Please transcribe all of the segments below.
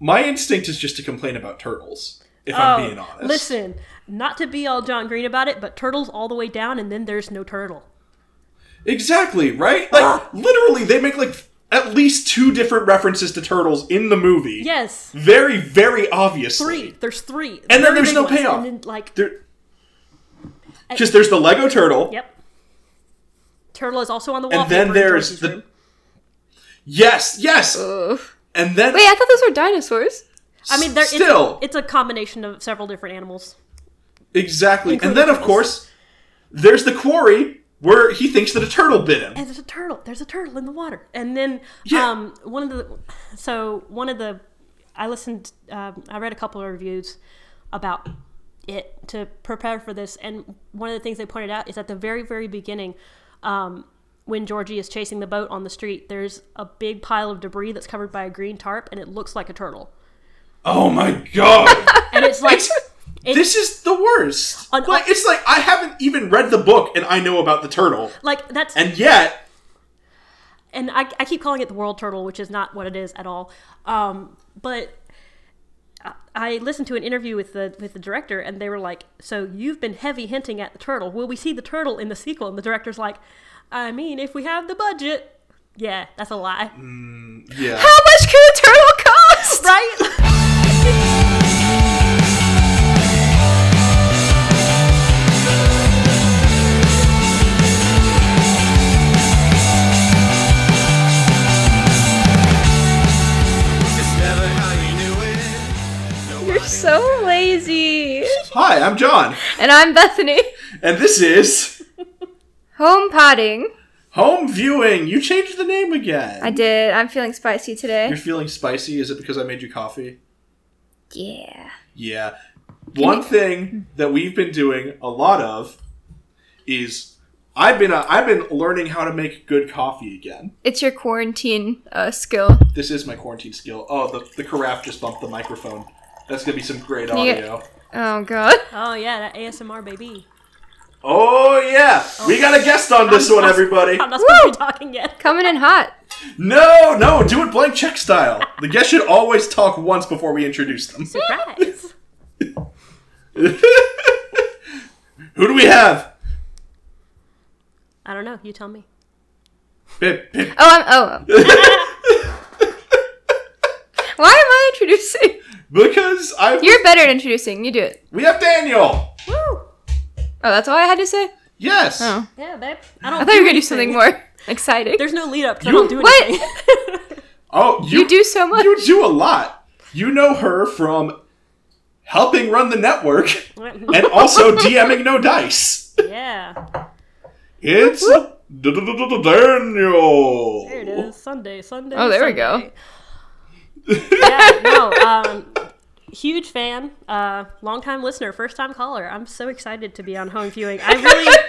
my instinct is just to complain about turtles. If Oh, I'm being honest. listen, not to be all John Green about it, but turtles all the way down, and then there's no turtle. Exactly, right? Like ah! literally they make like at least two different references to turtles in the movie. Yes, Very, very obviously. three. There's three, And then there's no ones, payoff. And then, like, There just there's the Lego turtle. yep. Turtle is also on the wall. And then there's the Yes, yes. Ugh. And then Wait, I thought those were dinosaurs. I mean, there, still it's, a, it's a combination of several different animals. exactly. And including then of course there's the quarry where he thinks that a turtle bit him. And there's a turtle. There's a turtle in the water. And then Yeah. um, one of the so one of the I listened. Um, I read a couple of reviews about it to prepare for this, and one of the things they pointed out is at the very very beginning. Um, when Georgie is chasing the boat on the street, there's a big pile of debris that's covered by a green tarp, and it looks like a turtle. Oh my god. And it's like, It's- this is the worst. On- like it's like I haven't even read the book and I know about the turtle. like that's And yet and I, I keep calling it the world turtle, which is not what it is at all. Um, but I- I listened to an interview with the with the director, and they were like, "So you've been heavy hinting at the turtle. Will we see the turtle in the sequel?" And the director's like, "I mean, if we have the budget." Yeah, that's a lie, mm, yeah. How much could a turtle cost? right? You're so lazy. Hi, I'm John. And I'm Bethany. And this is Home potting. Home Viewing. You changed the name again. I did. I'm feeling spicy today. You're feeling spicy? Is it because I made you coffee? Yeah. Yeah. One thing that we've been doing a lot of is I've been uh, I've been learning how to make good coffee again. It's your quarantine uh, skill. This is my quarantine skill. Oh, the the carafe just bumped the microphone. That's gonna be some great you- audio. Oh god. oh yeah, that ASMR baby. Oh yeah, oh. we got a guest on this one, everybody. I'm not supposed to be talking yet. Coming in hot. No, no, do it blank check style. The guest should always talk once before we introduce them. Surprise! Who do we have? I don't know. You tell me. Pip, pip. Oh, I'm. Oh. oh. Why am I introducing? Because I You're better at introducing. You do it. we have Daniel. Woo! Oh, that's all I had to say? Yes. Oh. Yeah, babe. I don't. I thought you were going to do something more exciting. There's no lead up. 'cause I don't do anything. What? anything. Oh, you, you do so much. You do a lot. You know her from helping run the network and also DMing no dice. yeah. It's Daniel. There it is. Sunday. Sunday. Oh, there we go. yeah. No. Um. Huge fan. Uh. Long time listener. First time caller. I'm so excited to be on home viewing. I really.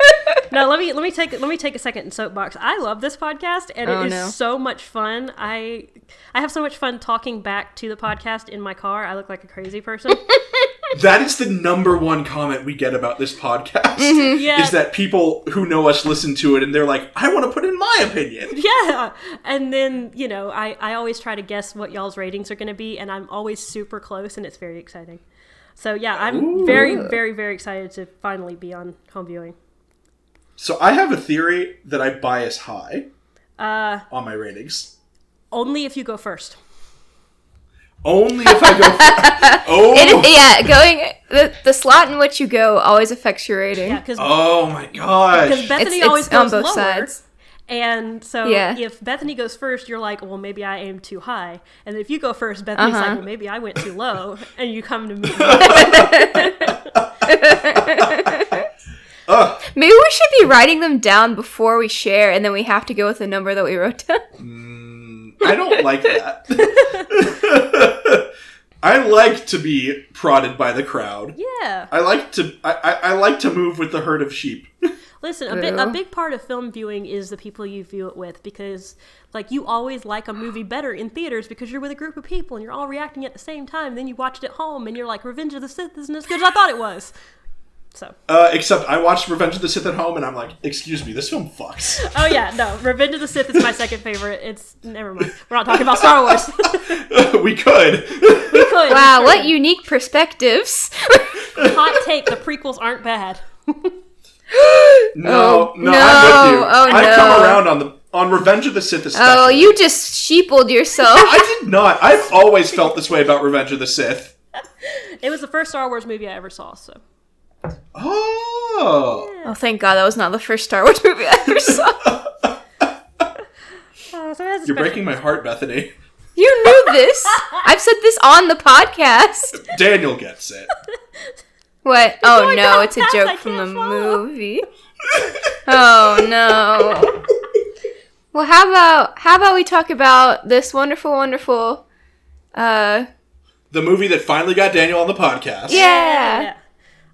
No, let me let me take let me take a second in soapbox. I love this podcast and Oh, it is no. so much fun. I I have so much fun talking back to the podcast in my car. I look like a crazy person. That is the number one comment we get about this podcast. Yeah. Is that people who know us listen to it and they're like, I want to put in my opinion. Yeah. And then, you know, I, I always try to guess what y'all's ratings are going to be, and I'm always super close, and it's very exciting. So, yeah, I'm very, very, very excited to finally be on home viewing. So I have a theory that I bias high Uh, on my ratings. only if you go first. Only if I go. oh, It, yeah, going the, the slot in which you go always affects your rating. Yeah, because oh my gosh. Because Bethany it's always on goes both lower. sides. And so Yeah. if Bethany goes first, you're like, well, maybe I aim too high. And if you go first, Bethany's Uh-huh. like, well, maybe I went too low. And you come to me. Ugh. Maybe we should be writing them down before we share, and then we have to go with the number that we wrote down. I don't like that. I like to be prodded by the crowd. yeah. I like to I, I, I like to move with the herd of sheep. Listen, a, big a big part of film viewing is the people you view it with because, like, you always like a movie better in theaters because you're with a group of people and you're all reacting at the same time. Then you watch it at home and you're like, Revenge of the Sith isn't as good as I thought it was. So, Uh, except I watched Revenge of the Sith at home, and I'm like, excuse me, this film fucks. oh yeah, no, Revenge of the Sith is my second favorite. It's never mind. We're not talking about Star Wars. we could. we could. Wow, we what unique perspectives. hot take? The prequels aren't bad. No, Oh, no, no. I'm with you. Oh, I've come around on the on Revenge of the Sith especially. oh, you just sheepled yourself. I did not. I've always felt this way about Revenge of the Sith. It was the first Star Wars movie I ever saw. So, Oh. oh, thank God that was not the first Star Wars movie I ever saw. Oh, so it has a You're breaking my heart, Bethany. You knew this. I've said this on the podcast. Daniel gets it. What? Oh going no, down it's a paths I joke from the follow. movie. Oh no. Well, how about how about we talk about this wonderful, wonderful, uh, The movie that finally got Daniel on the podcast. yeah.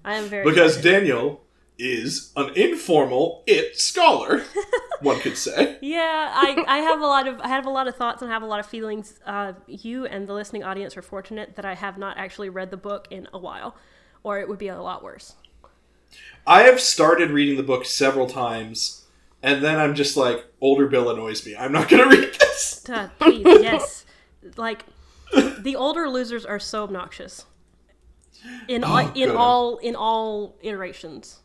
I am very Because excited. Daniel is an informal it scholar, one could say. Yeah, I, I have a lot of I have a lot of thoughts and have a lot of feelings. Uh, you and the listening audience are fortunate that I have not actually read the book in a while, or it would be a lot worse. I have started reading the book several times, and then I'm just like, older Bill annoys me. I'm not going to read this. Uh, please, yes, like the older losers are so obnoxious in Oh, all, in all in all iterations.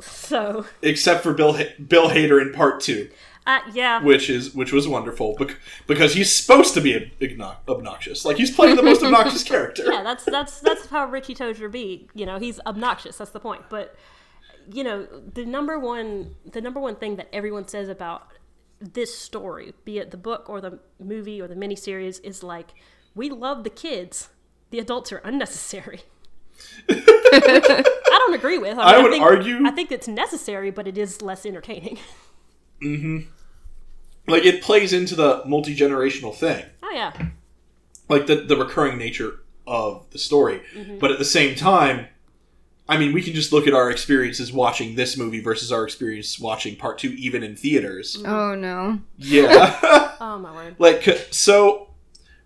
So Except for Bill Ha- Bill Hader in part two, uh, yeah, which is which was wonderful bec- because he's supposed to be obnoxious. Like he's playing the most obnoxious character. yeah, that's that's that's how Richie Tozier be. You know, he's obnoxious. That's the point. But you know, the number one the number one thing that everyone says about this story, be it the book or the movie or the miniseries, is like we love the kids. The adults are unnecessary. I don't agree with. I would think, argue- I think it's necessary, but it is less entertaining. hmm Like it plays into the multi generational thing. Oh yeah, like the the recurring nature of the story. But at the same time, I mean, we can just look at our experiences watching this movie versus our experience watching part two, even in theaters. Oh no. Yeah, oh my word. like so.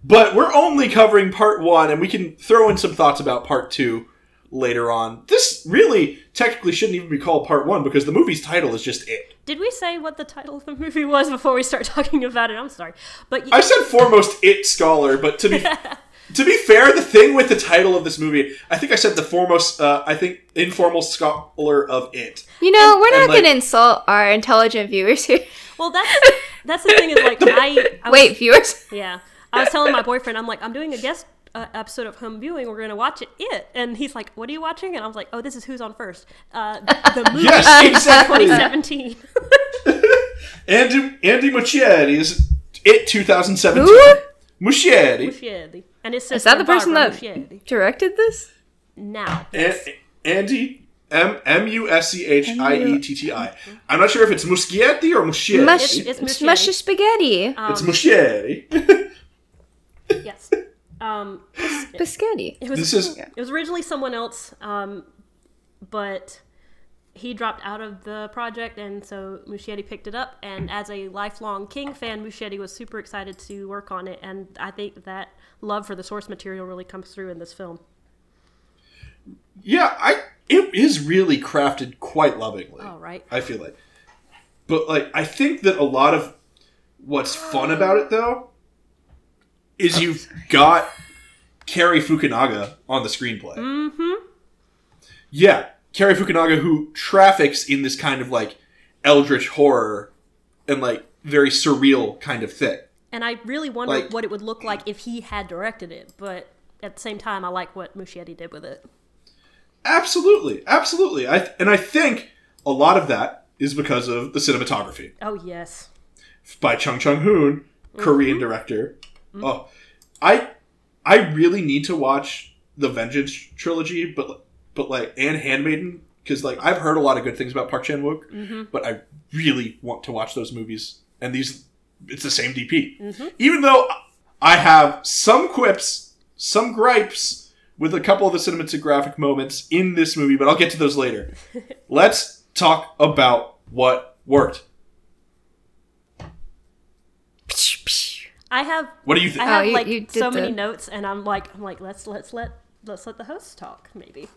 But we're only covering part one, and we can throw in some thoughts about part two later on. This really technically shouldn't even be called part one because the movie's title is just it. Did we say what the title of the movie was before we start talking about it? I'm sorry, but I said foremost it scholar, but to be to be fair, the thing with the title of this movie, I think I said the foremost. Uh, I think informal scholar of it. You know, we're not like- gonna insult our intelligent viewers here. well, that's that's the thing is like I, I was- Wait, viewers. Yeah. I was telling my boyfriend, I'm like, I'm doing a guest uh, episode of Home Viewing. We're going to watch it, it. And he's like, What are you watching? And I was like, Oh, this is Who's on First. Uh, the movie Yes, exactly. 2017. Andy Andy Muschietti is it 2017. Who? Muschietti. Muschietti. And it's Is that the person that Muschietti. directed this? Now. An- Andy M M U S C H I E T T I. I'm not sure if it's Muschietti or Muschietti. Mush, It's- it's smush Muschietti. spaghetti. it's Muschietti. Yes. Um, Biscotti. it was This is- it was originally someone else, um, but he dropped out of the project, and so Muschietti picked it up. And as a lifelong King fan, Muschietti was super excited to work on it, and I think that love for the source material really comes through in this film. yeah, I it is really crafted quite lovingly. All right. I feel like. But like I think that a lot of what's fun about it though is you've got Cary Fukunaga on the screenplay. Mm-hmm. Yeah, Cary Fukunaga who traffics in this kind of like eldritch horror and like very surreal kind of thing. And I really wonder Like- what it would look like if he had directed it, but at the same time, I like what Muschietti did with it. Absolutely, absolutely. I and I think a lot of that is because of the cinematography. Oh yes. by Chung Chung Hoon, Korean director. Mm-hmm. Oh, I I really need to watch the Vengeance trilogy, but but like and Handmaiden because like I've heard a lot of good things about Park Chan Wook, mm-hmm. but I really want to watch those movies. And these, it's the same DP. Mm-hmm. Even though I have some quips, some gripes with a couple of the cinematographic moments in this movie, but I'll get to those later. Let's talk about what worked. I have What do you think? I have Oh, you- like you did so many the- notes, and I'm like, I'm like, let's let's let let's let the host talk, maybe.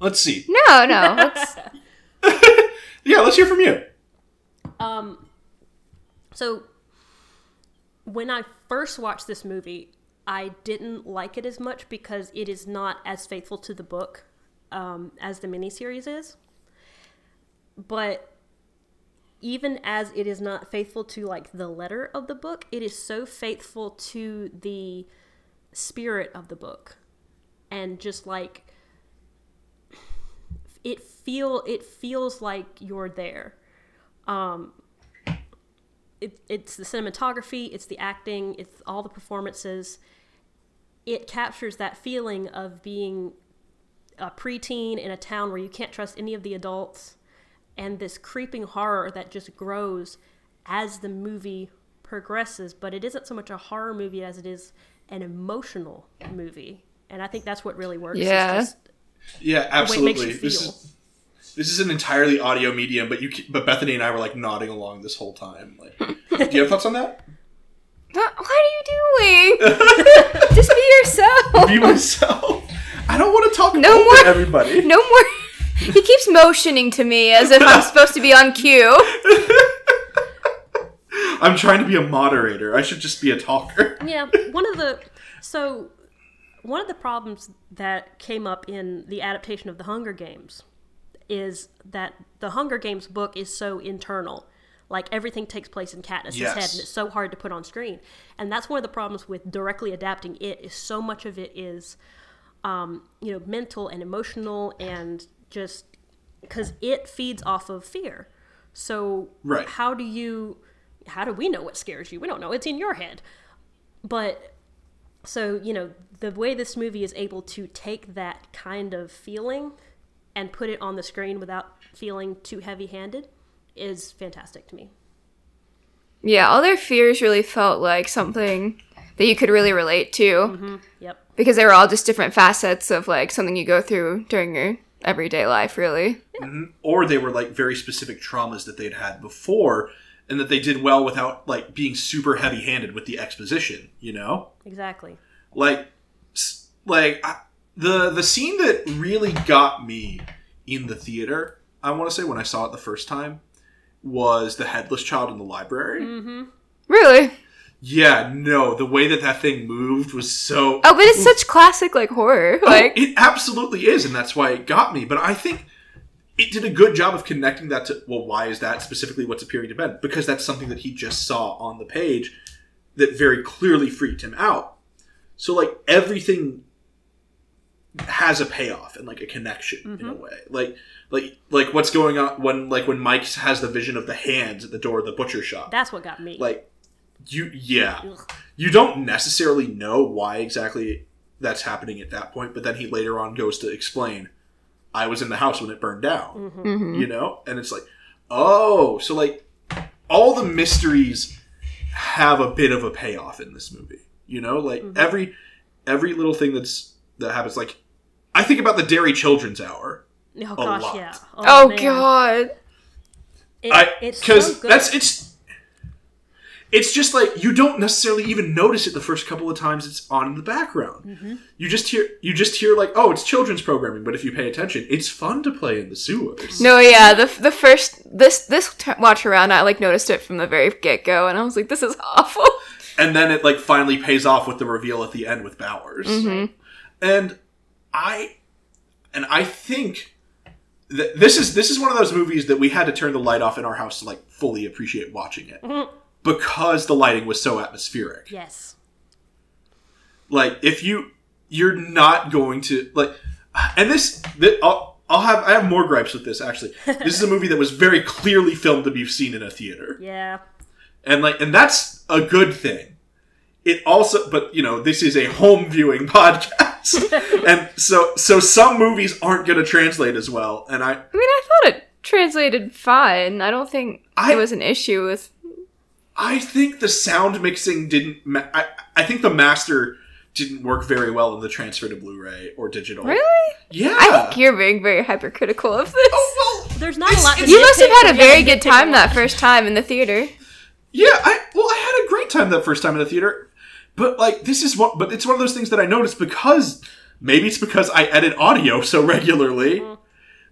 Let's see. No, no. Let's, Yeah, let's hear from you. Um, so when I first watched this movie, I didn't like it as much because it is not as faithful to the book um, as the miniseries is. But even as it is not faithful to like the letter of the book, it is so faithful to the spirit of the book, and just like it feel it feels like you're there. Um, it, it's the cinematography, it's the acting, it's all the performances. It captures that feeling of being a preteen in a town where you can't trust any of the adults, and this creeping horror that just grows as the movie progresses. But it isn't so much a horror movie as it is an emotional movie, and I think that's what really works. is Yeah. just Yeah, the way it makes absolutely. you This is this is an entirely audio medium, but you but Bethany and I were like nodding along this whole time. Like, do you have thoughts on that? what, what are you doing? Just be yourself. Be myself. I don't want to talk No over more- everybody. No more. He keeps motioning to me as if I'm supposed to be on cue. I'm trying to be a moderator. I should just be a talker. yeah one of the so one of the problems that came up in the adaptation of the hunger games is that the hunger games book is so internal like everything takes place in katniss's head and it's so hard to put on screen and that's one of the problems with directly adapting it is so much of it is um, you know mental and emotional and just because it feeds off of fear. So Right. how do you how do we know what scares you? We don't know. It's in your head. But so you know the way this movie is able to take that kind of feeling and put it on the screen without feeling too heavy-handed is fantastic to me. Yeah, all their fears really felt like something that you could really relate to. Mm-hmm. Yep. Because they were all just different facets of like something you go through during your everyday life, really. or they were like very specific traumas that they'd had before and that they did well without like being super heavy-handed with the exposition you know exactly like like I, the the scene that really got me in the theater i want to say when i saw it the first time was the headless child in the library Mm-hmm. Really? Yeah no the way that that thing moved was so Oh, but it's such classic like horror. Oh, Like it absolutely is, and that's why it got me. But I think it did a good job of connecting that to well, why is that specifically what's appearing to Ben? Because that's something that he just saw on the page that very clearly freaked him out. So like everything has a payoff and like a connection in a mm-hmm. way. Like like like what's going on when like when Mike has the vision of the hands at the door of the butcher shop. that's what got me like you yeah Ugh. you don't necessarily know why exactly that's happening at that point, but then he later on goes to explain, I was in the house when it burned down, Mhm. you know? And it's like, oh, so like all the mysteries have a bit of a payoff in this movie, you know? Like every every little thing that's that happens like I think about the Derry Children's Hour. oh a gosh lot. yeah Oh, man. god. It- I it's because so that's it's it's just like you don't necessarily even notice it the first couple of times it's on in the background. Mm-hmm. You just hear you just hear like oh it's children's programming, but if you pay attention, it's fun to play in the sewers. No, yeah, the the first this this t- watch around, I like noticed it from the very get go, and I was like, this is awful. and then it like finally pays off with the reveal at the end with Bowers. Mhm. And I and I think that this is this is one of those movies that we had to turn the light off in our house to like fully appreciate watching it Mhm. Because the lighting was so atmospheric. yes like if you you're not going to like and this, this I'll, I'll have i have more gripes with this actually this is a movie that was very clearly filmed to be seen in a theater yeah and like and that's a good thing it also but you know this is a home viewing podcast and so so some movies aren't going to translate as well and i I mean, I thought it translated fine. I don't think I- it was an issue with. I think the sound mixing didn't ma- I, I think the master didn't work very well in the transfer to blu-ray or digital Really? yeah I think you're being very hypercritical of this. oh well there's not a lot to you must have had a very good time that first time in the theater. Yeah, I well, I had a great time that first time in the theater, but like this is what, but it's one of those things that I noticed because Maybe it's because I edit audio so regularly. Mm-hmm.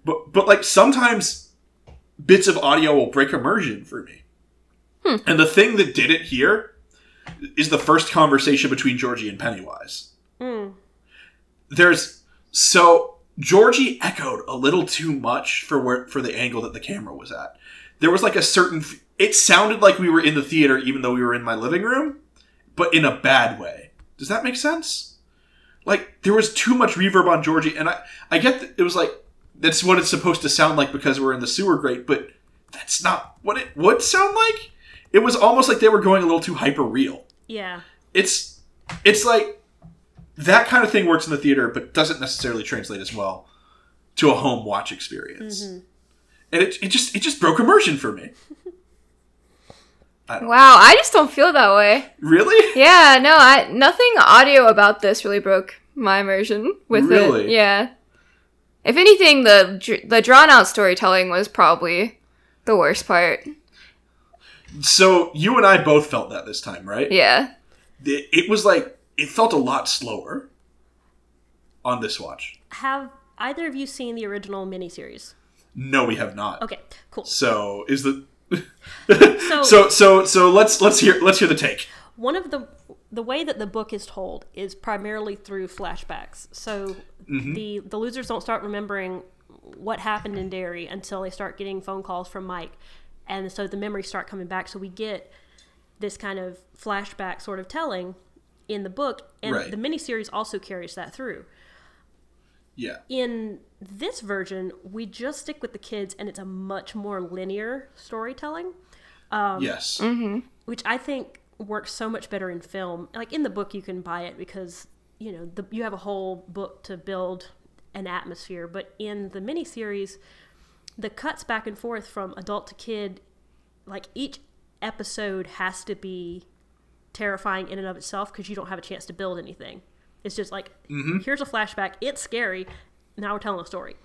But but like sometimes bits of audio will break immersion for me. Hmm. And the thing that did it here is the first conversation between Georgie and Pennywise. Hmm. There's so Georgie echoed a little too much for where for the angle that the camera was at. There was like a certain it sounded like we were in the theater even though we were in my living room, but in a bad way. Does that make sense? Like there was too much reverb on Georgie and I I get that it was like that's what it's supposed to sound like because we're in the sewer grate, but that's not what it would sound like. It was almost like they were going a little too hyper real. Yeah. It's it's like that kind of thing works in the theater, but doesn't necessarily translate as well to a home watch experience. Mm-hmm. And it, it just it just broke immersion for me. Wow, I just don't feel that way. Really? Yeah, no, I nothing audio about this really broke my immersion with it. Yeah. If anything, the the drawn out storytelling was probably the worst part. So you and I both felt that this time, right? Yeah. It, it was like it felt a lot slower on this watch. Have either of you seen the original miniseries? No, we have not. Okay, cool. So is the So, so so so let's let's hear let's hear the take. one of the the way that the book is told is primarily through flashbacks. So mm-hmm. the the losers don't start remembering what happened in Derry until they start getting phone calls from Mike, and so the memories start coming back. So we get this kind of flashback sort of telling in the book, and Right. the miniseries also carries that through. Yeah. in this version, we just stick with the kids, and it's a much more linear storytelling, um, yes. Mm-hmm. which I think works so much better in film. Like in the book, you can buy it because you know the, you have a whole book to build an atmosphere, but in the miniseries, the cuts back and forth from adult to kid, like each episode has to be terrifying in and of itself because you don't have a chance to build anything. It's just like mm-hmm. here's a flashback. It's scary. Now we're telling a story.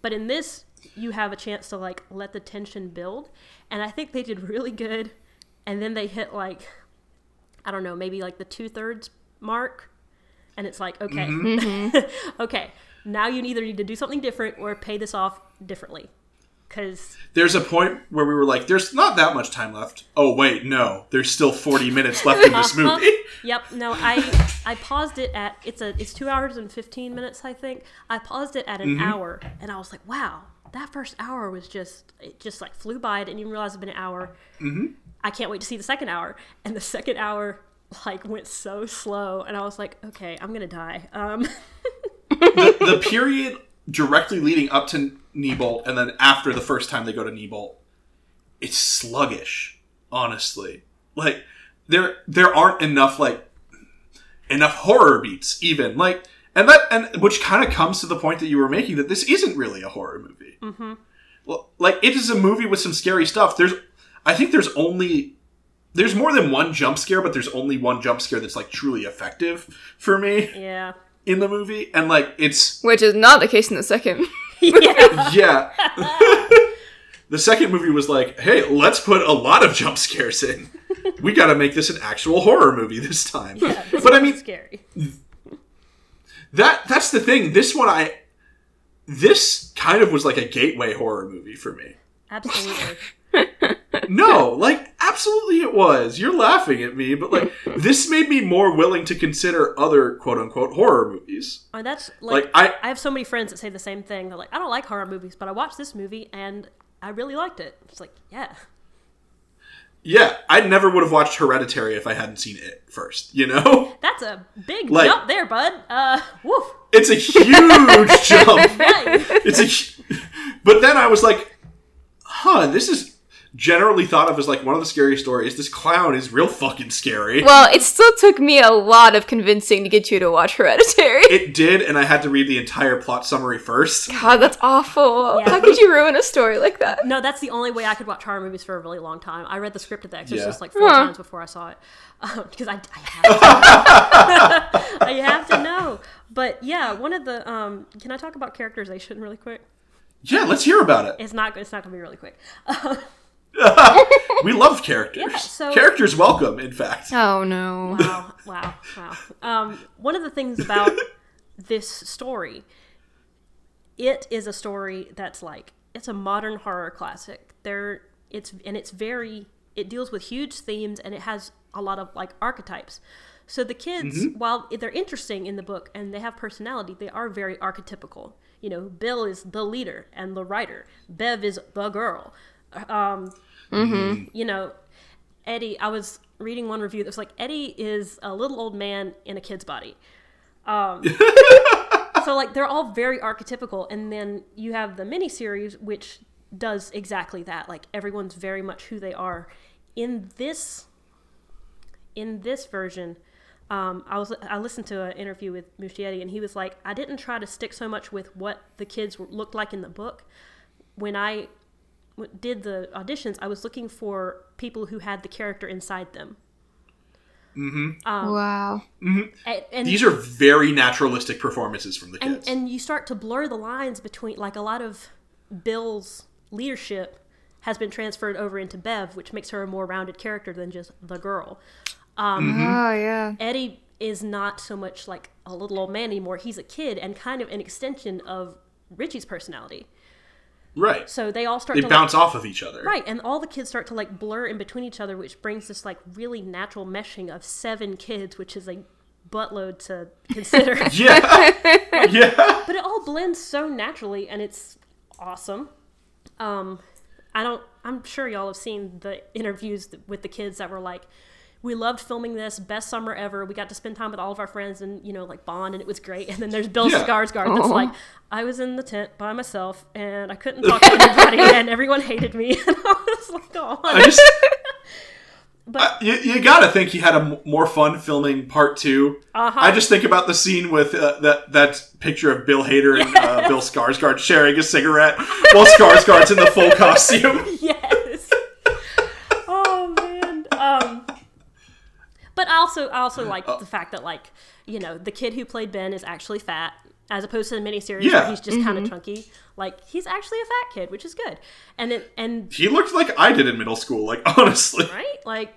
But in this, you have a chance to like let the tension build, and I think they did really good. And then they hit like, I don't know, maybe like the two thirds mark, and it's like okay, mm-hmm. okay, now you either need to do something different or pay this off differently, because There's a point where we were like, "There's not that much time left." Oh wait, no, there's still 40 minutes left in this movie. Yep. No, I I paused it at it's a it's two hours and fifteen minutes I think. I paused it at an hour and I was like, wow, that first hour was just it just like flew by. I didn't even realize it'd been an hour. Mm-hmm. I can't wait to see the second hour. And the second hour like went so slow, and I was like, okay, I'm gonna die. Um, the period directly leading up to Neibolt and then after the first time they go to Neibolt, it's sluggish, honestly. Like there there aren't enough like enough horror beats even. Like and that and which kind of comes to the point that you were making that this isn't really a horror movie. Mm-hmm. Well, like it is a movie with some scary stuff. There's I think there's only there's more than one jump scare, but there's only one jump scare that's like truly effective for me yeah. in the movie, and like it's Which is not the case in the second. yeah. yeah. the second movie was like, hey, let's put a lot of jump scares in. We got to make this an actual horror movie this time. This but I mean, scary. that that's the thing. This one, I this kind of was like a gateway horror movie for me. Absolutely. No, like absolutely it was. You're laughing at me, but like this made me more willing to consider other quote unquote horror movies. Oh, that's like, Like I I have so many friends that say the same thing. They're like, I don't like horror movies, but I watched this movie and I really liked it. It's like, yeah. yeah, I never would have watched Hereditary if I hadn't seen it first, you know? That's a big Like- jump there, bud. Uh, woof. It's a huge jump. Right. It's a But then I was like, huh, this is generally thought of as like one of the scariest stories. This clown is real fucking scary. well, it still took me a lot of convincing to get you to watch Hereditary. it did, and I had to read the entire plot summary first. God, that's awful. Yeah. How could you ruin a story like that? no, that's the only way I could watch horror movies for a really long time. I read the script of The Exorcist Yeah. like four Huh. times before I saw it because I, I have to. I have to know. But yeah, one of the um, can I talk about characterization really quick? Yeah, let's hear about it. It's not. It's not gonna be really quick. We love characters. Yeah, so- characters welcome, in fact. Oh no. Wow, wow, wow. Um, one of the things about this story, it is a story that's like it's a modern horror classic. There, it's and it's very it deals with huge themes and it has a lot of like archetypes. So the kids, while they're interesting in the book and they have personality, they are very archetypical. You know, Bill is the leader and the writer. Bev is the girl. Um, You know, Eddie. I was reading one review that was like Eddie is a little old man in a kid's body. Um, so like they're all very archetypical, and then you have the miniseries which does exactly that. Like everyone's very much who they are. In this, in this version, um, I was I listened to an interview with Muschietti, and he was like, I didn't try to stick so much with what the kids looked like in the book. When I did the auditions, I was looking for people who had the character inside them. Mm-hmm. Um, wow. Mm-hmm. And, and These are very naturalistic performances from the and, kids. and you start to blur the lines between like a lot of Bill's leadership has been transferred over into Bev, which makes her a more rounded character than just the girl. Um, mm-hmm. Oh yeah. Eddie is not so much like a little old man anymore. He's a kid and kind of an extension of Richie's personality. Right. So they all start They to bounce off of each other. right, and all the kids start to like blur in between each other, which brings this like really natural meshing of seven kids, which is a buttload to consider. Yeah. yeah. but it all blends so naturally and it's awesome um i don't i'm sure y'all have seen the interviews with the kids that were like we loved filming this best summer ever we got to spend time with all of our friends and you know like bond and it was great and then there's bill Yeah. skarsgård that's like i was in the tent by myself and i couldn't talk to anybody and everyone hated me and i was like oh I just. But- Uh, you, you gotta think he had a m- more fun filming part 2 Uh-huh. I just think about the scene with uh, that that picture of Bill Hader and uh, Bill Skarsgård sharing a cigarette while Skarsgård's in the full costume. yes. oh man. Um, but I also I also like Uh, the fact that like you know the kid who played Ben is actually fat as opposed to the miniseries Yeah. where he's just kind of chunky. Like he's actually a fat kid, which is good. And it and He looked like I did in middle school, like honestly. right like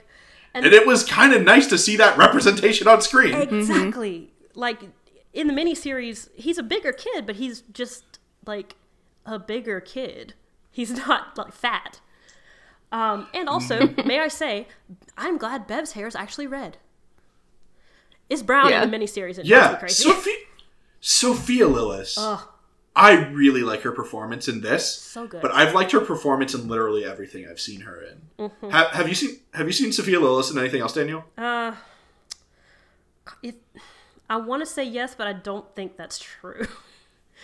And it was kind of nice to see that representation on screen. exactly like in the miniseries he's a bigger kid, but he's just like a bigger kid. He's not like fat. Um, and also, may I say, I'm glad Bev's hair is actually red. It's brown Yeah. in the miniseries. It Yeah, crazy. Sophia, Sophia Lillis. Ugh, I really like her performance in this. so good. But I've liked her performance in literally everything I've seen her in. Mm-hmm. Have, have you seen Have you seen Sophia Lillis in anything else, Daniel? uh, if I want to say yes, but I don't think that's true.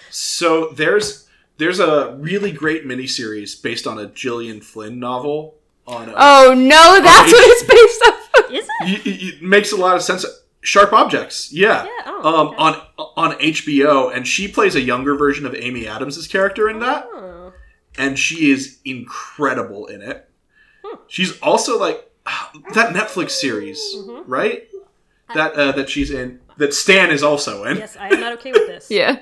So there's there's a really great miniseries based on a Gillian Flynn novel. On uh, Oh no, that's it- what it's based on. Is it? y- y- it makes a lot of sense. Sharp Objects, yeah. Yeah, oh, um, okay. on on HBO, and she plays a younger version of Amy Adams' character in that. Oh. and she is incredible in it. Hmm. She's also like that Netflix series, Mm-hmm. right? That uh, that she's in, that Stan is also in. Yes, I am not okay with this. Yeah.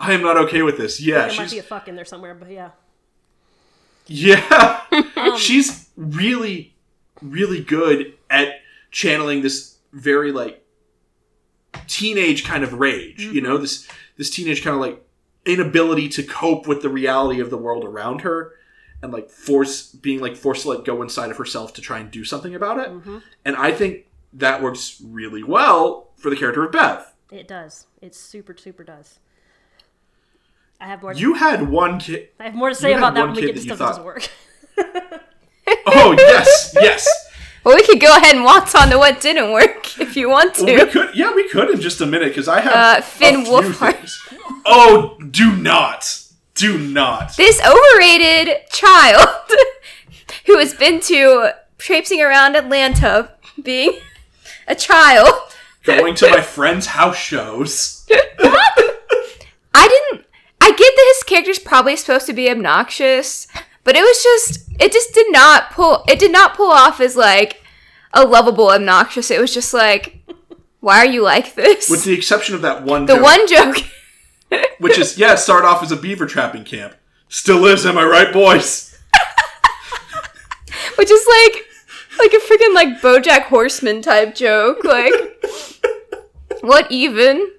I am not okay with this. Yeah, There might be a fuck in there somewhere, but yeah. yeah, Um, she's really, really good at channeling this very like teenage kind of rage. You Mm-hmm. know, this this teenage kind of like inability to cope with the reality of the world around her and like force being like forced to like go inside of herself to try and do something about it. Mhm. And I think that works really well for the character of Beth. It does. It super, super does. I have more. You had one kid. I have more to say about that one when we kid get to that you stuff that thought- doesn't work. Oh yes, yes. Well, we could go ahead and waltz on to what didn't work if you want Well, we to. could, yeah, we could in just a minute because I have Uh, a Finn few Wolfhard. things. Oh, do not, do not. This overrated child who has been to traipsing around Atlanta being a child. Going to my friends' house shows. I didn't. I get that his character's probably supposed to be obnoxious, but it was just. It just did not pull. It did not pull off as like a lovable obnoxious. It was just like, why are you like this? With the exception of that one joke. the joke, one joke. which is yeah, start off as a beaver trapping camp. Still is, am I right, boys? which is like like a freaking like BoJack Horseman type joke. Like, what even?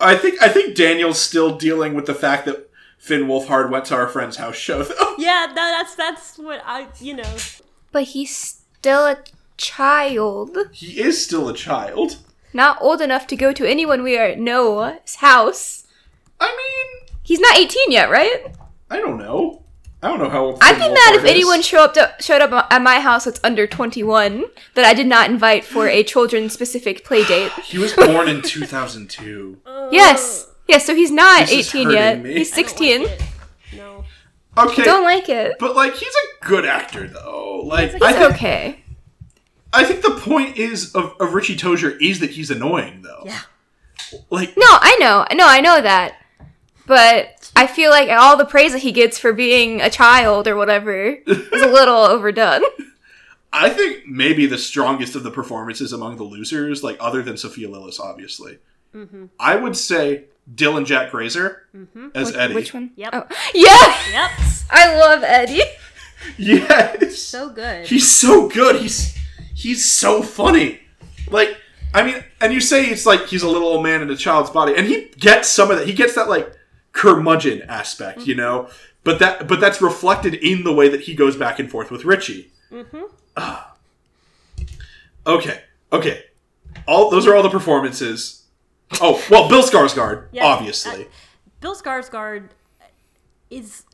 I think I think Daniel's still dealing with the fact that Finn Wolfhard went to our friend's house show. Though. Yeah, that, that's that's what I you know. But he's still a child. He is still a child. Not old enough to go to anyone we are know's house. I mean, He's not 18 yet, right? I don't know. I don't know how old. I'd be mad if is. anyone show up to, showed up at my house that's under 21 that I did not invite for a children specific play date. He was born in 2002. Yes. Yes, so he's not This 18 yet. me. He's 16. like. No. Okay, Don't like it. but like he's a good actor though. Like He's I It's think okay. I think the point is of, of Richie Tozier is that he's annoying though. Yeah. Like No, I know. No, I know that. But I feel like all the praise that he gets for being a child or whatever is a little overdone. I think maybe the strongest of the performances among the losers, like other than Sophia Lillis, obviously. Mm-hmm. I would say Dylan Jack Grazer as Eddie. Which one? Yep. Oh. Yeah! Yep. I love Eddie. Yes, He's So good. he's so good. He's he's so funny. Like I mean, and you say it's like he's a little old man in a child's body, and he gets some of that. He gets that like curmudgeon aspect, you know. But that but that's reflected in the way that he goes back and forth with Richie. Ah. Okay, okay. All those are all the performances. Oh well, Bill Skarsgård, Yeah, obviously. Bill Skarsgård is.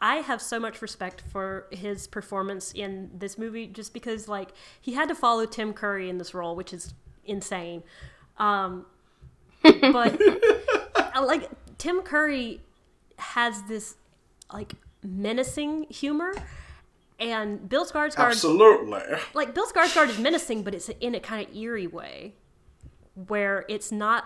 I have so much respect for his performance in this movie, just because like he had to follow Tim Curry in this role, which is insane. Um, but uh, like Tim Curry has this like menacing humor, and Bill Skarsgård Absolutely. like Bill Skarsgård is menacing, but it's in a kind of eerie way, where it's not.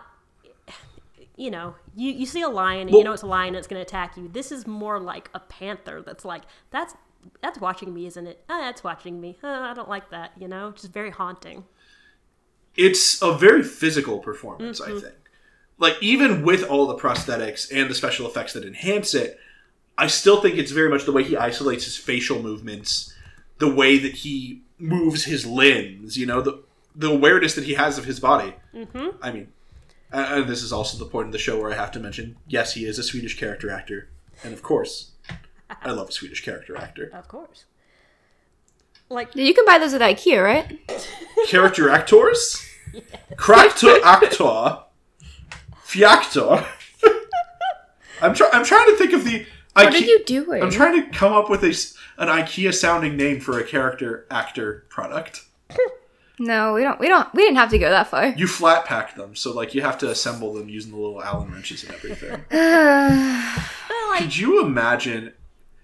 You know, you, you see a lion and you know it's a lion that's going to attack you. This is more like a panther that's like that's that's watching me, isn't it? Ah, that's watching me. Uh, I don't like that. You know, just very haunting. it's a very physical performance Mm-hmm. i think like even with all the prosthetics and the special effects that enhance it i still think it's very much the way he isolates his facial movements the way that he moves his limbs you know the the awareness that he has of his body mm-hmm. i mean and, and this is also the point of the show where i have to mention yes he is a swedish character actor and of course i love a swedish character actor Of course. Like You can buy those at IKEA, right? character actors character actor fiactor I'm, try- I'm trying to think of the What Ike- are you doing? I'm trying to come up with a an IKEA sounding name for a character actor product. no, we don't. We don't. We didn't have to go that far. You flat pack them, so like you have to assemble them using the little Allen wrenches and everything. like could you imagine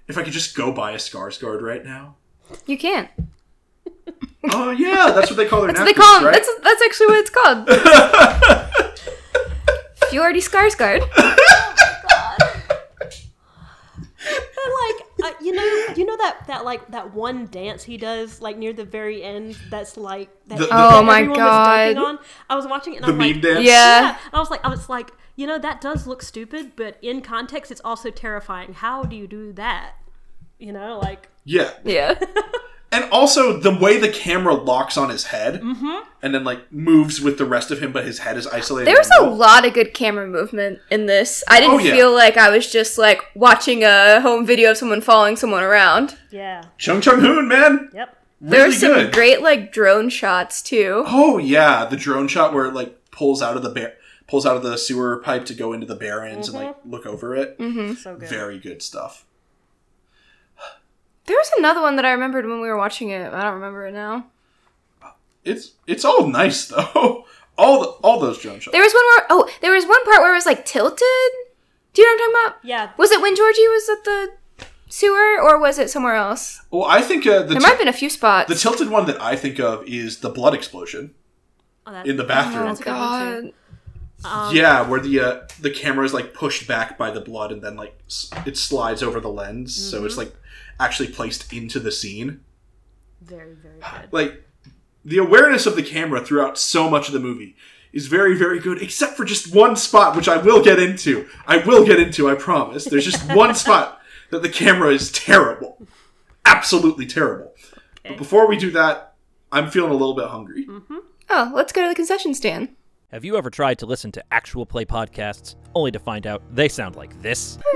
if I could just go buy a Skarsgård right now? you can't. Oh yeah, that's what they call their That's what they napkins, call them. right? That's that's actually what it's called. Fjordy Skarsgård. But like uh, you know, you know that that like that one dance he does like near the very end. That's like that, The- the- that Oh my everyone was dunking God. on. I was watching it and the I'm meme like, dance. Yeah. I was like, I was like, you know, that does look stupid, but in context, it's also terrifying. How do you do that? You know, like Yeah. Yeah. And also the way the camera locks on his head Mm-hmm. and then like moves with the rest of him, but his head is isolated. There was a lot of good camera movement in this. I didn't Oh, yeah. feel like I was just like watching a home video of someone following someone around. yeah, Chung Chung Hoon, man. yep. Really there were some good. great like drone shots too. Oh yeah, the drone shot where it like pulls out of the bear pulls out of the sewer pipe to go into the barrens and like look over it. So good. Very good stuff. There was another one that I remembered when we were watching it. I don't remember it now. It's it's all nice though. All the all those drone shots. There was one where oh, there was one part where it was like tilted. Do you know what I'm talking about? Yeah, Was it when Georgie was at the sewer or was it somewhere else? Well, I think uh, the There ti- might have been a few spots. the tilted one that I think of is the blood explosion Oh, in the bathroom. that's a good one, too. God. Um, yeah, where the uh, the camera is like pushed back by the blood and then like s- it slides over the lens, so Mm-hmm. it's like actually placed into the scene. very very good. like the awareness of the camera throughout so much of the movie is very very good except for just one spot which i will get into. I will get into i promise. There's just one spot that the camera is terrible. Absolutely terrible. But before we do that i'm feeling a little bit hungry. Mm-hmm. Oh, let's go to the concession stand. Have you ever tried to listen to actual play podcasts only to find out they sound like this?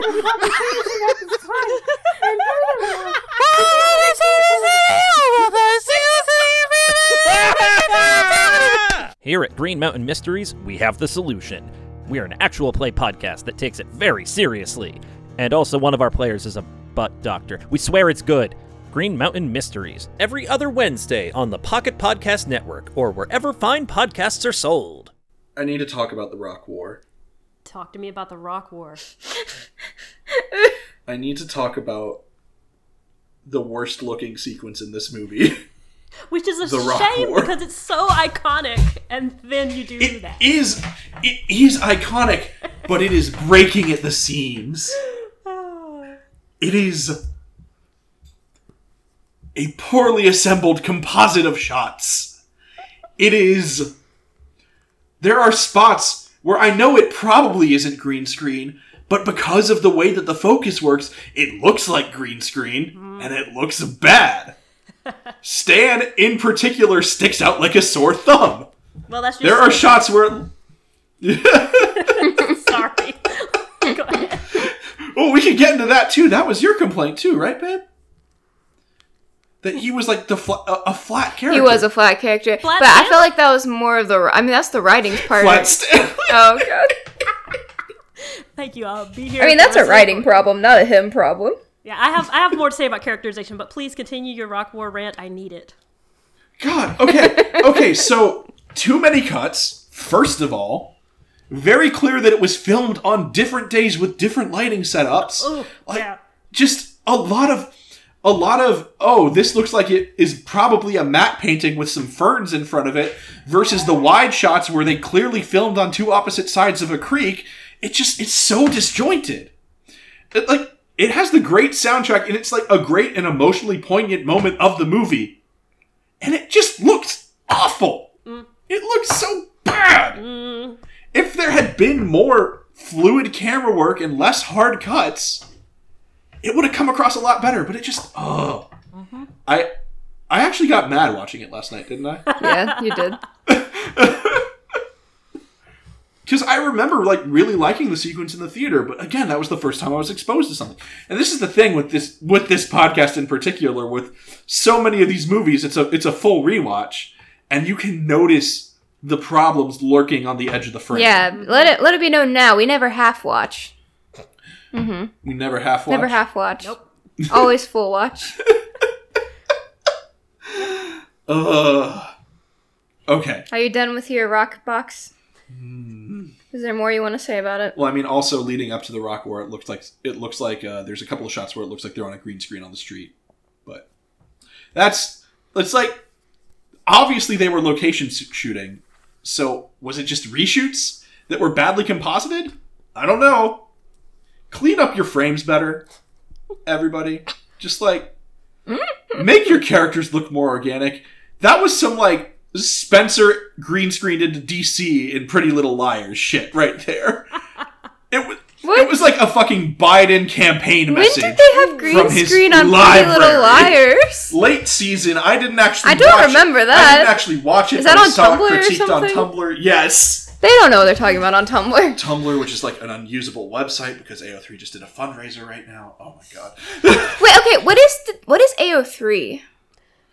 Here at Green Mountain Mysteries, we have the solution. We are an actual play podcast that takes it very seriously. And also, one of our players is a butt doctor. We swear it's good. Green Mountain Mysteries, every other Wednesday on the Pocket Podcast Network or wherever fine podcasts are sold. I need to talk about the Rock War. Talk to me about the Rock War. I need to talk about the worst looking sequence in this movie. Which is a The shame because it's so iconic, and then you do It that. is it is iconic, but it is breaking at the seams. It is a poorly assembled composite of shots. It is there are spots where I know it probably isn't green screen, but because of the way that the focus works, it looks like green screen mm-hmm. and it looks bad. Stan in particular sticks out like a sore thumb. well, that's just There are shots where sorry. Go ahead. Oh, we could get into that too. That was your complaint too, right, babe? That he was like the fla- a, a flat character. He was a flat character, Flat but I felt like that was more of the. I mean, that's the writing's part. flat. of Oh god. Thank you. I'll be here. I mean, that's a rest of the writing book. problem, not a him problem. Yeah, I have I have more to say about characterization, but please continue your Rock War rant. I need it. God. Okay. Okay. So too many cuts. First of all, very clear that it was filmed on different days with different lighting setups. Ooh, Like, yeah. Just a lot of. A lot of oh, this looks like it is probably a matte painting with some ferns in front of it, versus the wide shots where they clearly filmed on two opposite sides of a creek. It just it's so disjointed. It, like it has the great soundtrack and it's like a great and emotionally poignant moment of the movie, and it just looks awful. Mm. It looks so bad. Mm. If there had been more fluid camera work and less hard cuts, it would have come across a lot better. But it just oh, mm-hmm. I I actually got mad watching it last night, didn't I? Yeah, you did. Because I remember like really liking the sequence in the theater, but again, that was the first time I was exposed to something. And this is the thing with this with this podcast in particular, with so many of these movies, it's a it's a full rewatch, and you can notice the problems lurking on the edge of the frame. Yeah, let it let it be known now. We never half watch. Mm-hmm. we never half watch. Never half watch. Nope. Always full watch. Ugh. Uh, okay. Are you done with your rock box? Hmm. Is there more you want to say about it? Well, I mean, also leading up to the Rock War, it looks like it looks like uh, there's a couple of shots where it looks like they're on a green screen on the street, but that's it's like obviously they were location shooting. So was it just reshoots that were badly composited? I don't know. Clean up your frames better, everybody. Just like make your characters look more organic. That was some like Spencer green screened into DC in Pretty Little Liars shit right there. It was What? it was like a fucking Biden campaign When message. did they have green screen on Pretty. Little Liars? Late season, I didn't actually. I don't watch- remember that. I didn't actually watch it. Is that on Tumblr or critiqued on? Tumblr. Yes, They don't know what they're talking about on Tumblr. Tumblr, which is like an unusable website because AO3 just did a fundraiser right now. Oh my god, Wait, okay, what is the, what is AO3?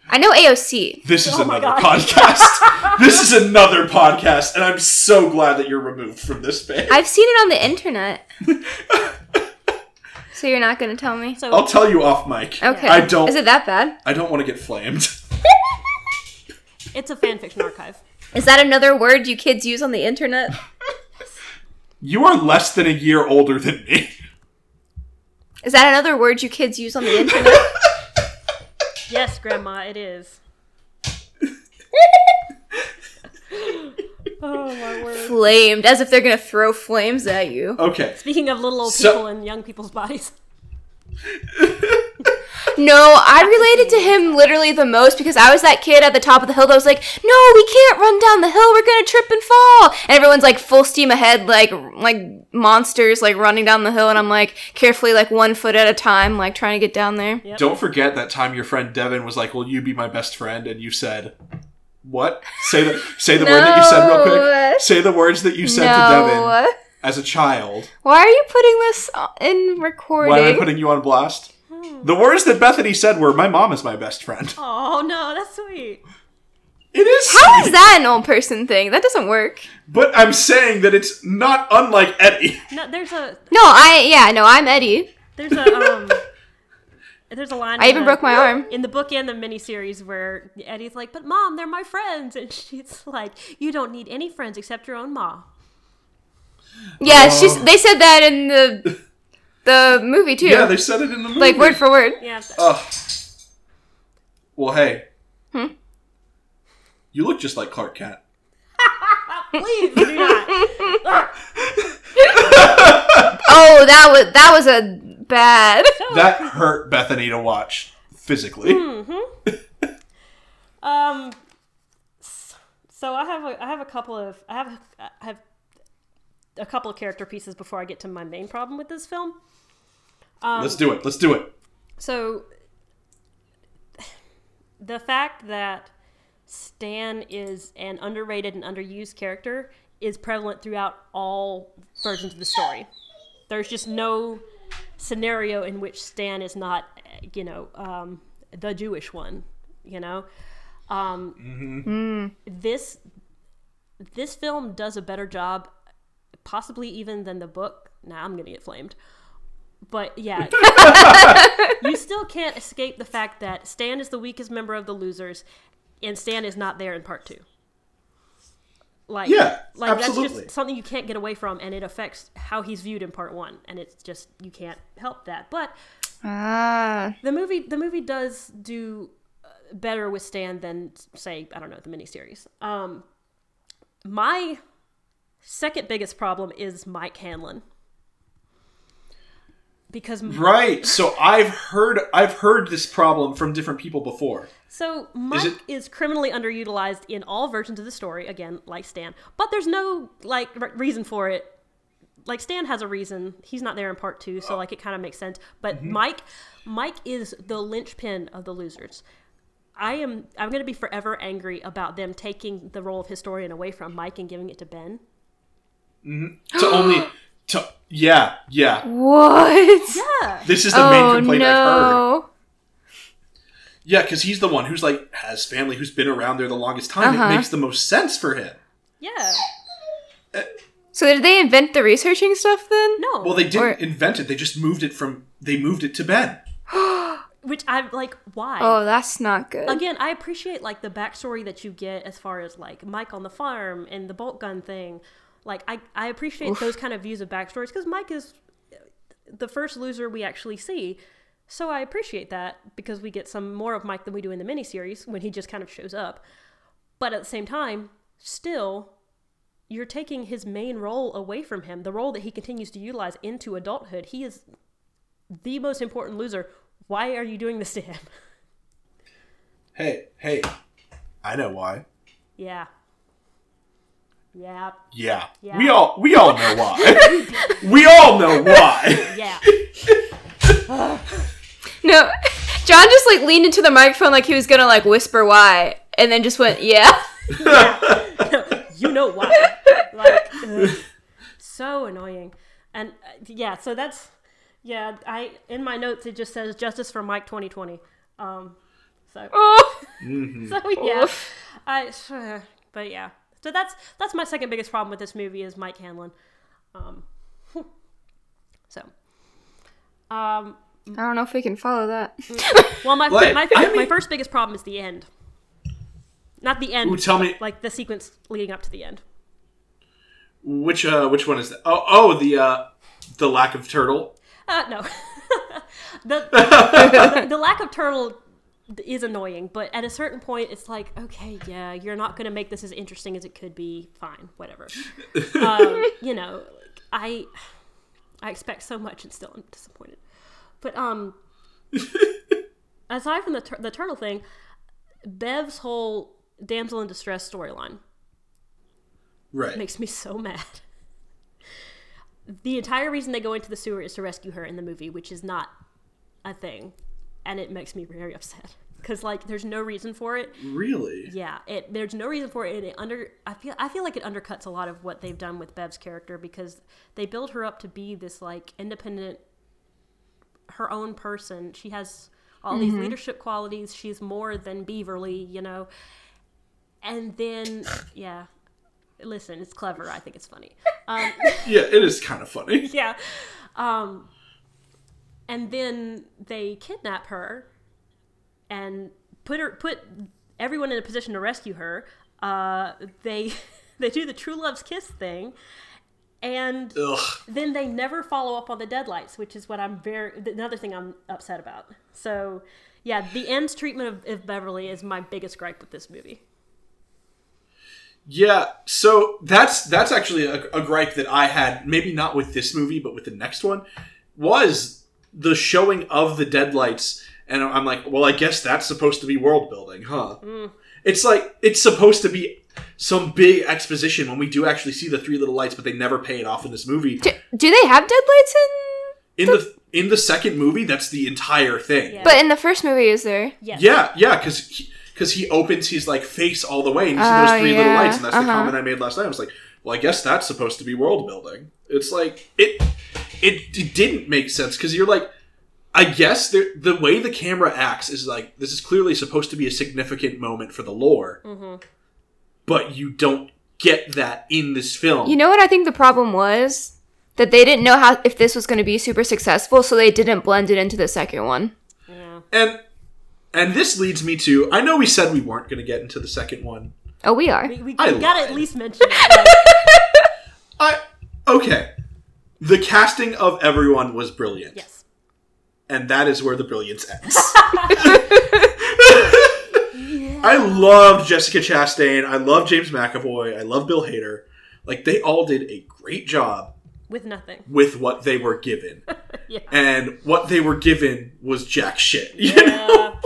I know AOC. this is Oh another podcast. this is another podcast, and I'm so glad that you're removed from this space. I've seen it on the internet. so you're not going to tell me? So I'll tell you off mic. Okay. I don't. Is it that bad? I don't want to get flamed. it's a fan fiction archive. Is that another word you kids use on the internet? You are less than a year older than me. Is that another word you kids use on the internet? Yes, Grandma, it is. oh my word. Flamed, as if they're going to throw flames at you. Okay. Speaking of little old So- people and young people's bodies. No, I related to him literally the most because I was that kid at the top of the hill that was like, "No, we can't run down the hill. We're gonna trip and fall." And everyone's like full steam ahead, like like monsters, like running down the hill, and I'm like carefully, like one foot at a time, like trying to get down there. Yep. Don't forget that time your friend Devin was like, "Will you be my best friend?" and you said, What? Say the say the word that you said real quick. Say the words that you said to Devin as a child. Why are you putting this in recording? Why am I putting you on blast? The words that Bethany said were, "My mom is my best friend." Oh no, that's sweet. It is, How sweet, is that an old person thing? That doesn't work. but I'm saying that it's not unlike Eddie. No, there's a No, I yeah, no, I'm Eddie. there's a um there's a line. I in even the- broke my arm. in the book and the miniseries where Eddie's like, "But mom, they're my friends," and she's like, "You don't need any friends except your own ma." Yeah, Oh. she's. They said that in the the movie too. Yeah, they said it in the movie. like word for word. Yeah. Ugh. Well, hey. Hmm? You look just like Clark Kent. Please do not. Oh, that was that was a bad. That hurt Bethany to watch physically. Um. So I have a I have a couple of I have I have a couple of character pieces before I get to my main problem with this film. Um, Let's do it. Let's do it. So the fact that Stan is an underrated and underused character is prevalent throughout all versions of the story. There's just no scenario in which Stan is not, you know, um, the Jewish one. You know, um, this this film does a better job, possibly even than the book. Now I'm gonna get flamed, but yeah, you still can't escape the fact that Stan is the weakest member of the losers, and Stan is not there in part two. Like, Yeah, like that's absolutely. just something you can't get away from, and it affects how he's viewed in part one, and it's just you can't help that. But Ah, the movie, the movie does do uh, better with Stan than say I don't know the miniseries. Um, my second biggest problem is Mike Hanlon because Right. So I've heard I've heard this problem from different people before. So Mike it- is criminally underutilized in all versions of the story, again, like Stan. But there's no like reason for it. Like Stan has a reason. He's not there in part two, so like it kind of makes sense. But mm-hmm. Mike, Mike is the linchpin of the losers. I am. I'm going to be forever angry about them taking the role of historian away from Mike and giving it to Ben. To only to yeah, yeah. what? Yeah. This is the main Oh complaint I've heard. Yeah, because he's the one who's like has family who's been around there the longest time. Uh-huh. It makes the most sense for him. Yeah. So did they invent the researching stuff then? No. Well, they didn't Or- invent it. They just moved it from. They moved it to Ben. Which I'm like, why? Oh, that's not good. again i appreciate like the backstory that you get as far as like mike on the farm and the bolt gun thing like i, I appreciate those kind of views of backstories because mike is uh, the first loser we actually see. So i appreciate that because we get some more of mike than we do in the miniseries when he just kind of shows up. But at the same time still you're taking his main role away from him the role that he continues to utilize into adulthood. He is the most important loser. Why are you doing this to him? Hey, hey, I know why. yeah yeah Yeah, Yeah. we all we all know why. we all know why. Yeah. no, John just like leaned into the microphone like he was gonna like whisper why, and then just went, "Yeah." Yeah. you know why. Like, ugh. so annoying. And uh, yeah, so that's, yeah, I, in my notes, it just says justice for Mike 2020. Um, so, Oh. so yeah. I, but yeah. So that's, that's my second biggest problem with this movie is Mike Hanlon. Um, so, um, I don't know if we can follow that. well, my, Like, my, I my first biggest problem is the end. Not the end. Ooh, tell me like the sequence leading up to the end. which uh which one is that? Oh oh the uh the lack of turtle. Uh, no. the, the, the lack of turtle is annoying, but at a certain point, it's like, okay, yeah, you're not going to make this as interesting as it could be. Fine, whatever. um, you know, like, I I expect so much and still I'm disappointed. But um, aside from the tur- the turtle thing, Bev's whole damsel in distress storyline Right. makes me so mad. The entire reason they go into the sewer is to rescue her in the movie, which is not a thing, and it makes me very upset. because like there's no reason for it. Really? Yeah, it there's no reason for it. And it under I feel I feel like it undercuts a lot of what they've done with Bev's character because they build her up to be this like independent, her own person. She has all these leadership qualities. She's more than Beaverly, you know. And then yeah, listen, it's clever. I think it's funny. Um, Yeah, it is kind of funny. yeah. Um, and then they kidnap her and put her put everyone in a position to rescue her. Uh, they they do the true love's kiss thing, and Ugh. then they never follow up on the deadlights, which is what I'm very another thing I'm upset about. So yeah, the end's treatment of, of Beverly is my biggest gripe with this movie. Yeah, so that's that's actually a, a gripe that I had, maybe not with this movie, but with the next one, was the showing of the deadlights, and I'm like, well, I guess that's supposed to be world building, huh? It's like it's supposed to be some big exposition when we do actually see the three little lights, but they never pay it off in this movie. Do, do they have deadlights in? In the in the second movie, that's the entire thing. Yeah. But in the first movie, is there? Yes. Yeah, yeah, because cause he opens his like face all the way, and you see Oh, those three little lights, and that's the uh-huh. comment I made last night. I was like, well, I guess that's supposed to be world building. It's like it, it, it didn't make sense because you're like, I guess the the way the camera acts is like this is clearly supposed to be a significant moment for the lore, Mm-hmm. but you don't get that in this film. You know what I think the problem was? That they didn't know how if this was going to be super successful, so they didn't blend it into the second one. Yeah. and and this leads me to I know we said we weren't going to get into the second one. Oh, we are. We, we, we gotta at least mention it. Okay. The casting of everyone was brilliant. yes. and that is where the brilliance ends. I loved Jessica Chastain. I love James McAvoy. I love Bill Hader. Like they all did a great job With nothing. with what they were given, Yeah. and what they were given was jack shit. You Yeah. know,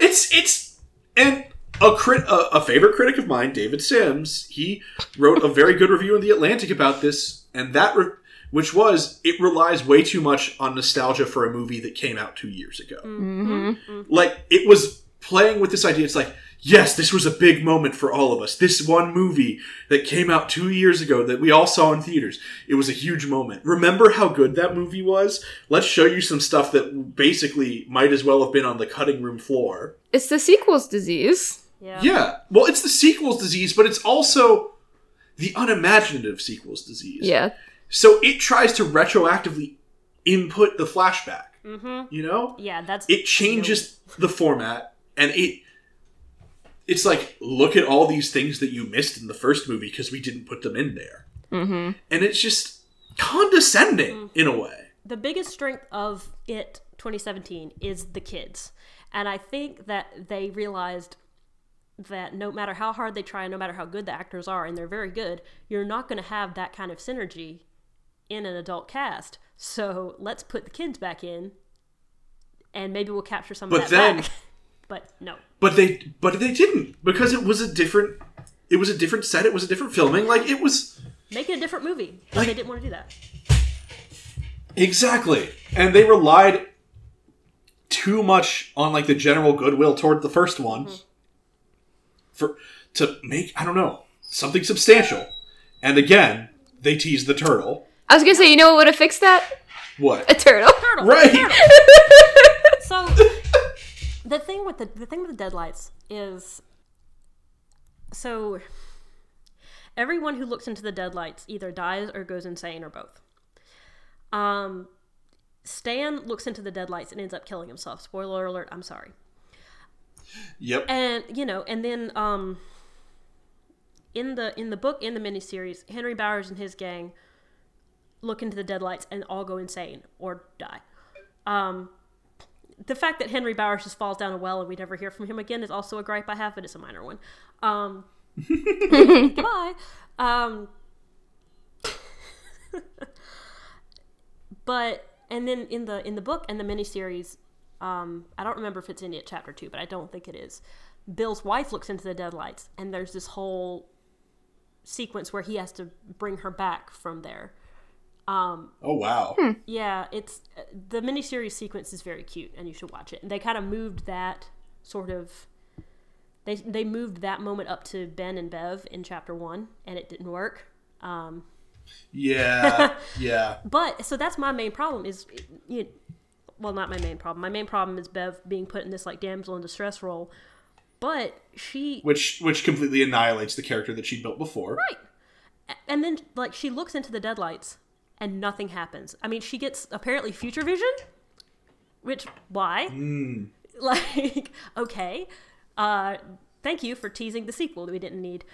it's it's and a crit a, a favorite critic of mine, David Sims. He wrote a very good review in the Atlantic about this, and that. Re- which was it relies way too much on nostalgia for a movie that came out two years ago Mm-hmm. like it was playing with this idea it's like yes this was a big moment for all of us this one movie that came out two years ago that we all saw in theaters it was a huge moment remember how good that movie was let's show you some stuff that basically might as well have been on the cutting room floor It's the sequels disease. Yeah. yeah well it's the sequels disease but it's also the unimaginative sequels disease. Yeah. so it tries to retroactively input the flashback you know? Yeah, that's it changes the format and it it's like look at all these things that you missed in the first movie because we didn't put them in there. Mm-hmm. and it's just condescending in a way. The biggest strength of it 2017 is the kids. And i think that they realized that no matter how hard they try and no matter how good the actors are and they're very good you're not going to have that kind of synergy in an adult cast. So let's put the kids back in and maybe we'll capture some But of that then- back. But no. But they but they didn't because it was a different it was a different set it was a different filming like it was make it a different movie. Like- they didn't want to do that. Exactly. And they relied too much on like the general goodwill toward the first one hmm. For to make i don't know something substantial and again they tease the turtle I was gonna say, you know what would have fixed that? what A turtle. Turtle, Right. turtle. so the thing with the the thing with the deadlights is so everyone who looks into the deadlights either dies or goes insane or both. Um, Stan looks into the deadlights and ends up killing himself. Spoiler alert! I'm sorry. Yep And you know, and then um, in the in the book in the miniseries, Henry Bowers and his gang look into the deadlights and all go insane or die. Um, the fact that Henry Bowers just falls down a well and we never hear from him again is also a gripe I have, but it's a minor one. Um, goodbye. Um, but and then in the in the book and the miniseries, um, I don't remember if it's in it chapter two, but I don't think it is. Bill's wife looks into the deadlights, and there's this whole sequence where he has to bring her back from there. Um, oh wow yeah, it's the miniseries sequence is very cute, and you should watch it. And they kind of moved that sort of they they moved that moment up to Ben and Bev in chapter one, and it didn't work. Um, Yeah, yeah. but so that's my main problem is you well not my main problem. My main problem is bev being put in this like damsel in distress role but she Which which completely annihilates the character that she built before. right. And then like she looks into the deadlights and nothing happens. I mean she gets apparently future vision which why? Like okay. Uh thank you for teasing the sequel that we didn't need.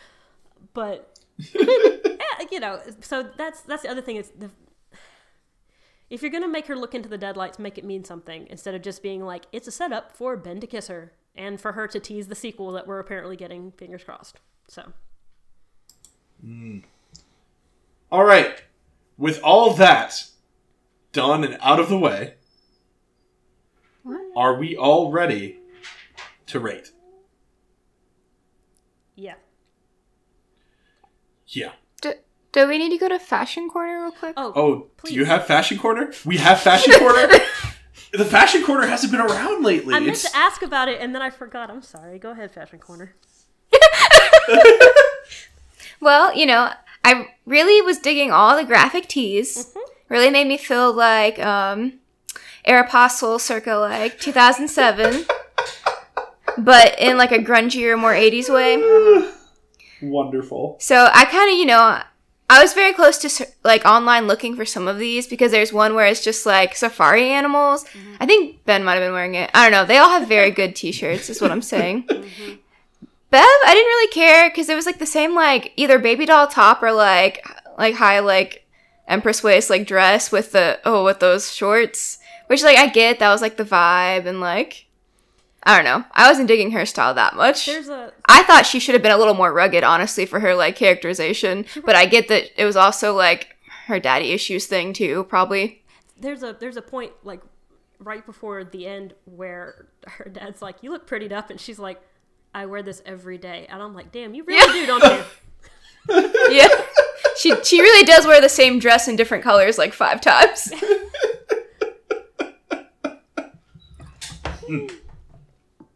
But yeah, you know so that's that's the other thing is the if you're gonna make her look into the deadlights make it mean something instead of just being like it's a setup for ben to kiss her and for her to tease the sequel that we're apparently getting fingers crossed so hmm. All right. With all that done and out of the way, are we all ready to rate? yeah Yeah. Do, do we need to go to fashion corner real quick? oh Oh, Please. do you have Fashion Corner? We have Fashion Corner. the Fashion Corner hasn't been around lately. i meant It's to ask about it and then i forgot i'm sorry go ahead fashion corner Well, you know, I really was digging all the graphic tees. Really made me feel like um, Aeropostale circa like 2007, but in like a grungier, more 80s way. wonderful. So I kind of, you know, I was very close to like online looking for some of these because there's one where it's just like safari animals. Mm-hmm. I think Ben might have been wearing it. I don't know. They all have very good t-shirts, is what I'm saying. Mm-hmm. Bev, I didn't really care because it was like the same like either baby doll top or like like high like empress waist like dress with the oh with those shorts, which like I get that was like the vibe and like I don't know. I wasn't digging her style that much. there's a I thought she should have been a little more rugged, honestly, for her like characterization. But I get that it was also like her daddy issues thing too, probably. there's a there's a point like right before the end where her dad's like, "You look prettied up," and she's like, "I wear this every day," and I'm like, "Damn, you really do, don't you?" Yeah. she she really does wear the same dress in different colors like five times.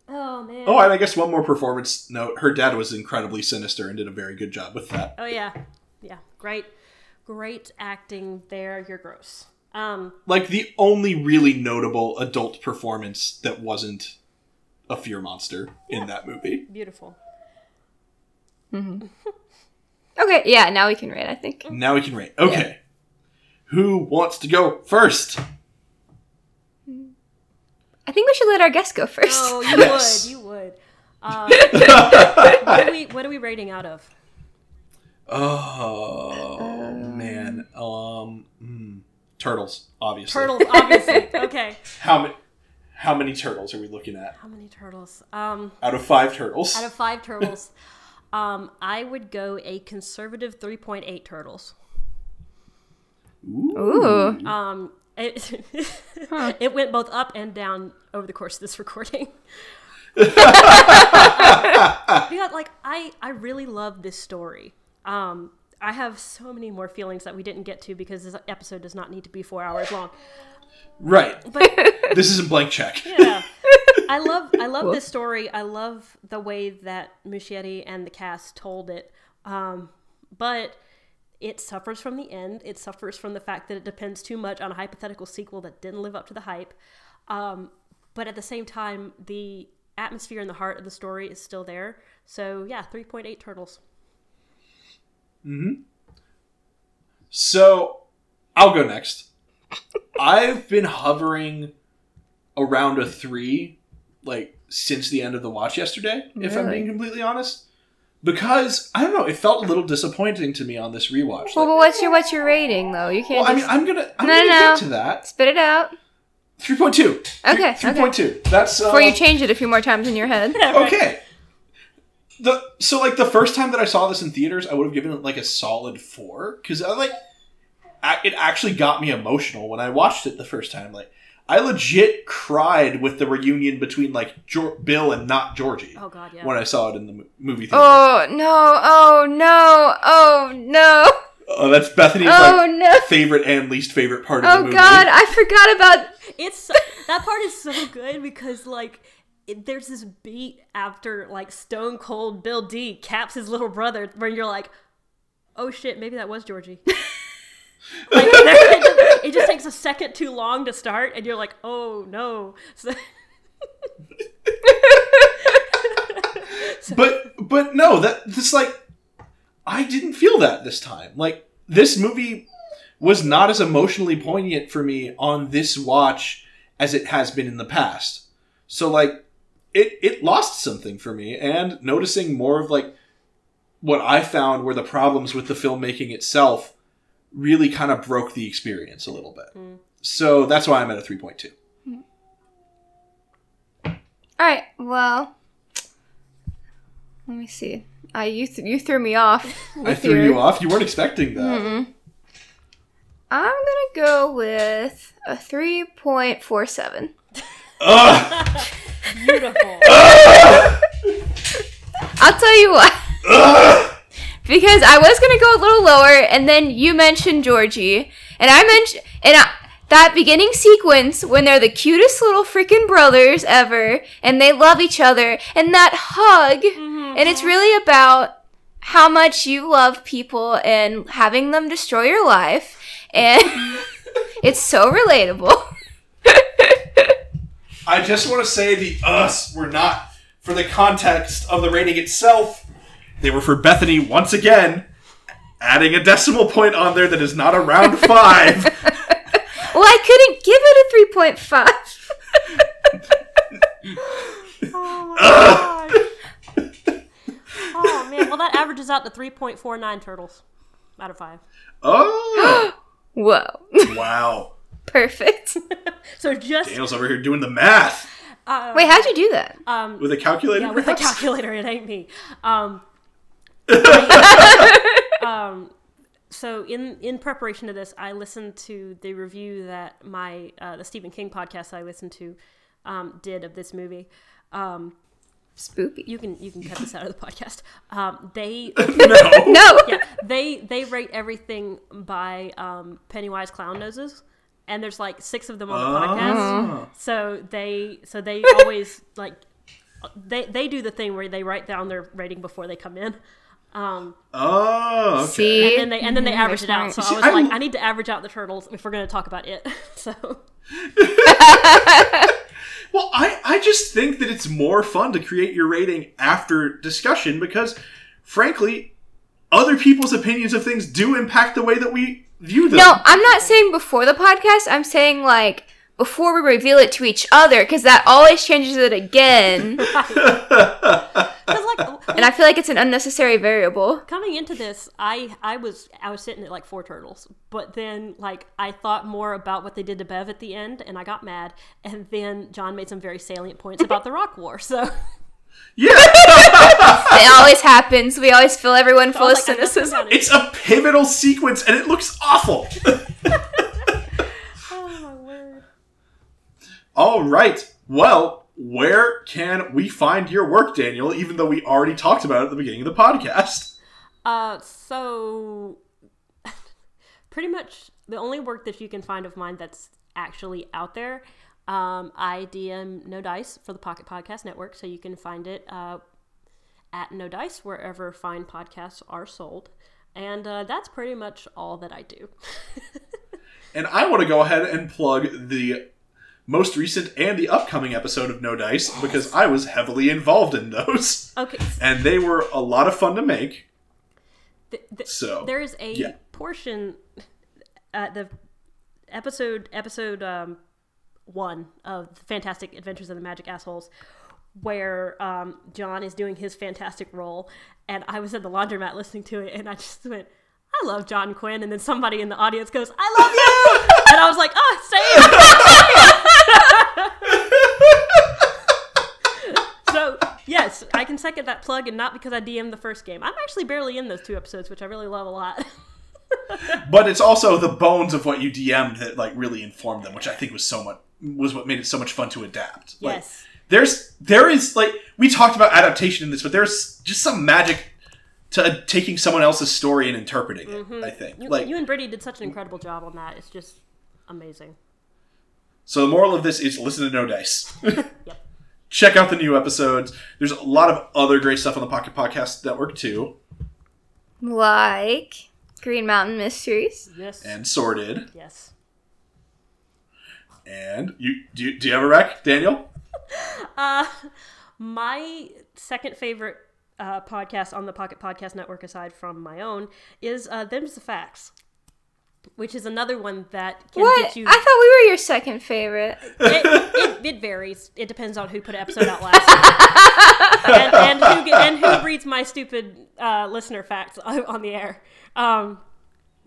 Oh man. Oh, and I guess one more performance note. Her dad was incredibly sinister and did a very good job with that. Oh yeah, yeah. Great, great acting there. You're gross. Um, Like the only really notable adult performance that wasn't a fear monster in that movie. beautiful. Mm-hmm. Okay, yeah, now we can rate, I think. Now we can rate. Okay. Who wants to go first? I think we should let our guest go first. Oh, you Yes. would, you would. Um, what, are we, what are we rating out of? Oh man. Um mm, turtles, obviously. Turtles, obviously. okay. How many how many turtles are we looking at? How many turtles? Um, Out of 5 turtles. out of five turtles, um, I would go a conservative 3.8 turtles. Ooh. Um, it, it went both up and down over the course of this recording. because like I I really love this story. Um, I have so many more feelings that we didn't get to because this episode does not need to be four hours long. right. But This is a blank check. yeah, I love I love this story. I love the way that Muschietti and the cast told it. Um, but it suffers from the end. It suffers from the fact that it depends too much on a hypothetical sequel that didn't live up to the hype. Um, but at the same time, the atmosphere and the heart of the story is still there. So yeah, three point eight turtles. Hmm. So, I'll go next. I've been hovering around a 3 like since the end of the watch yesterday, if I'm being completely honest. Because I don't know, it felt a little disappointing to me on this rewatch. Well, Like, but what's your what's your rating though? You can't well, I mean, I'm gonna I'm No, gonna no. get to that. spit it out Three point two. Okay, Three point two. That's uh, before you change it a few more times in your head. okay. The so like the first time that I saw this in theaters, I would have given it like a solid four because I like it actually got me emotional when I watched it the first time. Like I legit cried with the reunion between like Jor- Bill and not Georgie Oh god, yeah. when I saw it in the movie theater. Oh no! Oh no! Oh no! Oh, that's Bethany's Oh like no! favorite and least favorite part of oh, the movie. Oh god! I forgot about. it's so, that part is so good because like it, there's this beat after like Stone Cold Bill D caps his little brother, where you're like, oh shit, maybe that was Georgie. like, it, just, it just takes a second too long to start, and you're like, oh no. So, but but no, that this like I didn't feel that this time. Like this movie was not as emotionally poignant for me on this watch as it has been in the past. So like it it lost something for me and noticing more of like what I found were the problems with the filmmaking itself really kind of broke the experience a little bit. So that's why I'm at a 3.2. All right. Well, let me see. Uh, you th- you threw me off. I threw your- you off. You weren't expecting that. I'm gonna go with a three point four seven. Ugh! beautiful. I'll tell you what. Because I was gonna go a little lower, and then you mentioned Georgie, and I mentioned and I, that beginning sequence when they're the cutest little freaking brothers ever, and they love each other, and that hug, mm-hmm. and it's really about how much you love people and having them destroy your life, and it's so relatable. I just want to say the us were not for the context of the rating itself. They were for Bethany once again, adding a decimal point on there that is not a round five. well, I couldn't give it a three point five. Oh my gosh. Oh man, well that averages out to 3.49 turtles out of 5. oh, Whoa, wow! perfect. So just Daniel's over here doing the math uh, Wait, how'd you do that? um with a calculator. yeah, with a calculator it ain't me. Um um so in in preparation to this, I listened to the review that my uh, the Stephen King podcast I listened to um, did of this movie. Um, Spoopy. you can you can cut this out of the podcast. Um, they no. No. yeah, they they rate everything by um, Pennywise clown noses, and there's like six of them on the podcast. Oh. So they so they always like they they do the thing where they write down their rating before they come in. Um, Oh, okay. See, and then they and then they Mhm, average it out. So smart. I was I'm- like, I need to average out the turtles if we're going to talk about it. so Well, I, I just think that it's more fun to create your rating after discussion because, frankly, other people's opinions of things do impact the way that we view them. No, I'm not saying before the podcast. I'm saying like before we reveal it to each other, because that always changes it again, because like and I feel like it's an unnecessary variable. coming into this, I I was I was sitting at like four turtles, but then like I thought more about what they did to Bev at the end, and I got mad. And then John made some very salient points about the Rock War. So Yeah, It always happens. We always fill everyone full of like, I must have cynicism. it's a pivotal sequence and it looks awful. oh my word. All right. Well, where can we find your work, Daniel? Even though we already talked about it at the beginning of the podcast. Uh, so pretty much the only work that you can find of mine that's actually out there. Um, I DM No Dice for the Pocket Podcast Network, so you can find it uh, at No Dice wherever fine podcasts are sold. And uh, that's pretty much all that I do. And I want to go ahead and plug the most recent and the upcoming episode of No Dice because I was heavily involved in those. Okay, And they were a lot of fun to make. th- th- So, there is a yeah. portion uh, the episode episode um, one of the Fantastic Adventures of the Magic Assholes where um, John is doing his fantastic role and I was at the laundromat listening to it and I just went I love John Quinn and then somebody in the audience goes I love you and I was like oh same so yes I can second that plug and not because I DM'd the first game I'm actually barely in those two episodes which I really love a lot but it's also the bones of what you DM'd that like really informed them, which I think was so much was what made it so much fun to adapt. Like, yes there's there is like we talked about adaptation in this, but there's just some magic to taking someone else's story and interpreting it. I think Mm-hmm. You, like you and Brittany did such an incredible job on that. It's just amazing. So. The moral of this is listen to No Dice. Yep. check out the new episodes. There's a lot of other great stuff on the Pocket Podcast Network too, Like Green Mountain Mysteries. Yes. and Sorted. yes. And you do you, do you have a rec, Daniel? Uh, my second favorite uh, podcast on the Pocket Podcast Network, aside from my own, is uh, Them's the Facts, which is another one that can What? get you. I thought we were your second favorite. it, it, it varies. It depends on who put an episode out last, and, and who get- and who reads my stupid uh, listener facts on the air. Um,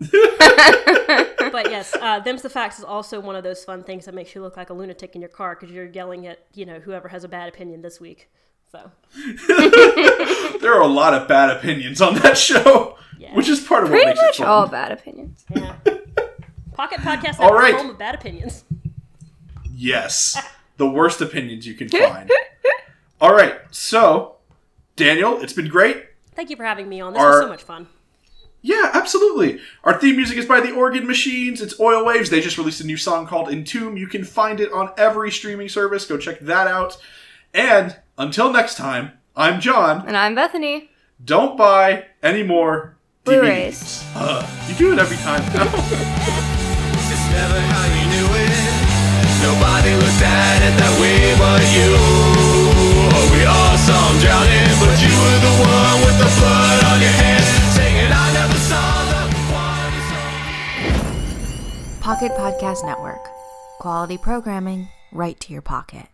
but yes, uh, them's the facts is also one of those fun things that makes you look like a lunatic in your car because you're yelling at you know whoever has a bad opinion this week. So There are a lot of bad opinions on that show, Yeah. which is part of what Pretty makes much it fun. all bad opinions. yeah, Pocket Podcast All Network, right. home of bad opinions. Yes, the worst opinions you can find. all right, so Daniel, it's been great. Thank you for having me on. This was so much fun. Yeah, absolutely. Our theme music is by the Organ Machines. It's Oil Waves. They just released a new song called Entomb. You can find it on every streaming service. Go check that out. And until next time, I'm John. And I'm Bethany. Don't buy any more Blu-rays. DVDs. Uh, you do it every time. Never how you knew it. Nobody looked at it that way but you. Oh, we all saw him drowning, but you were the one with the blood on your hands, singing, I never saw the one. Pocket Podcast Network. Quality programming right to your pocket.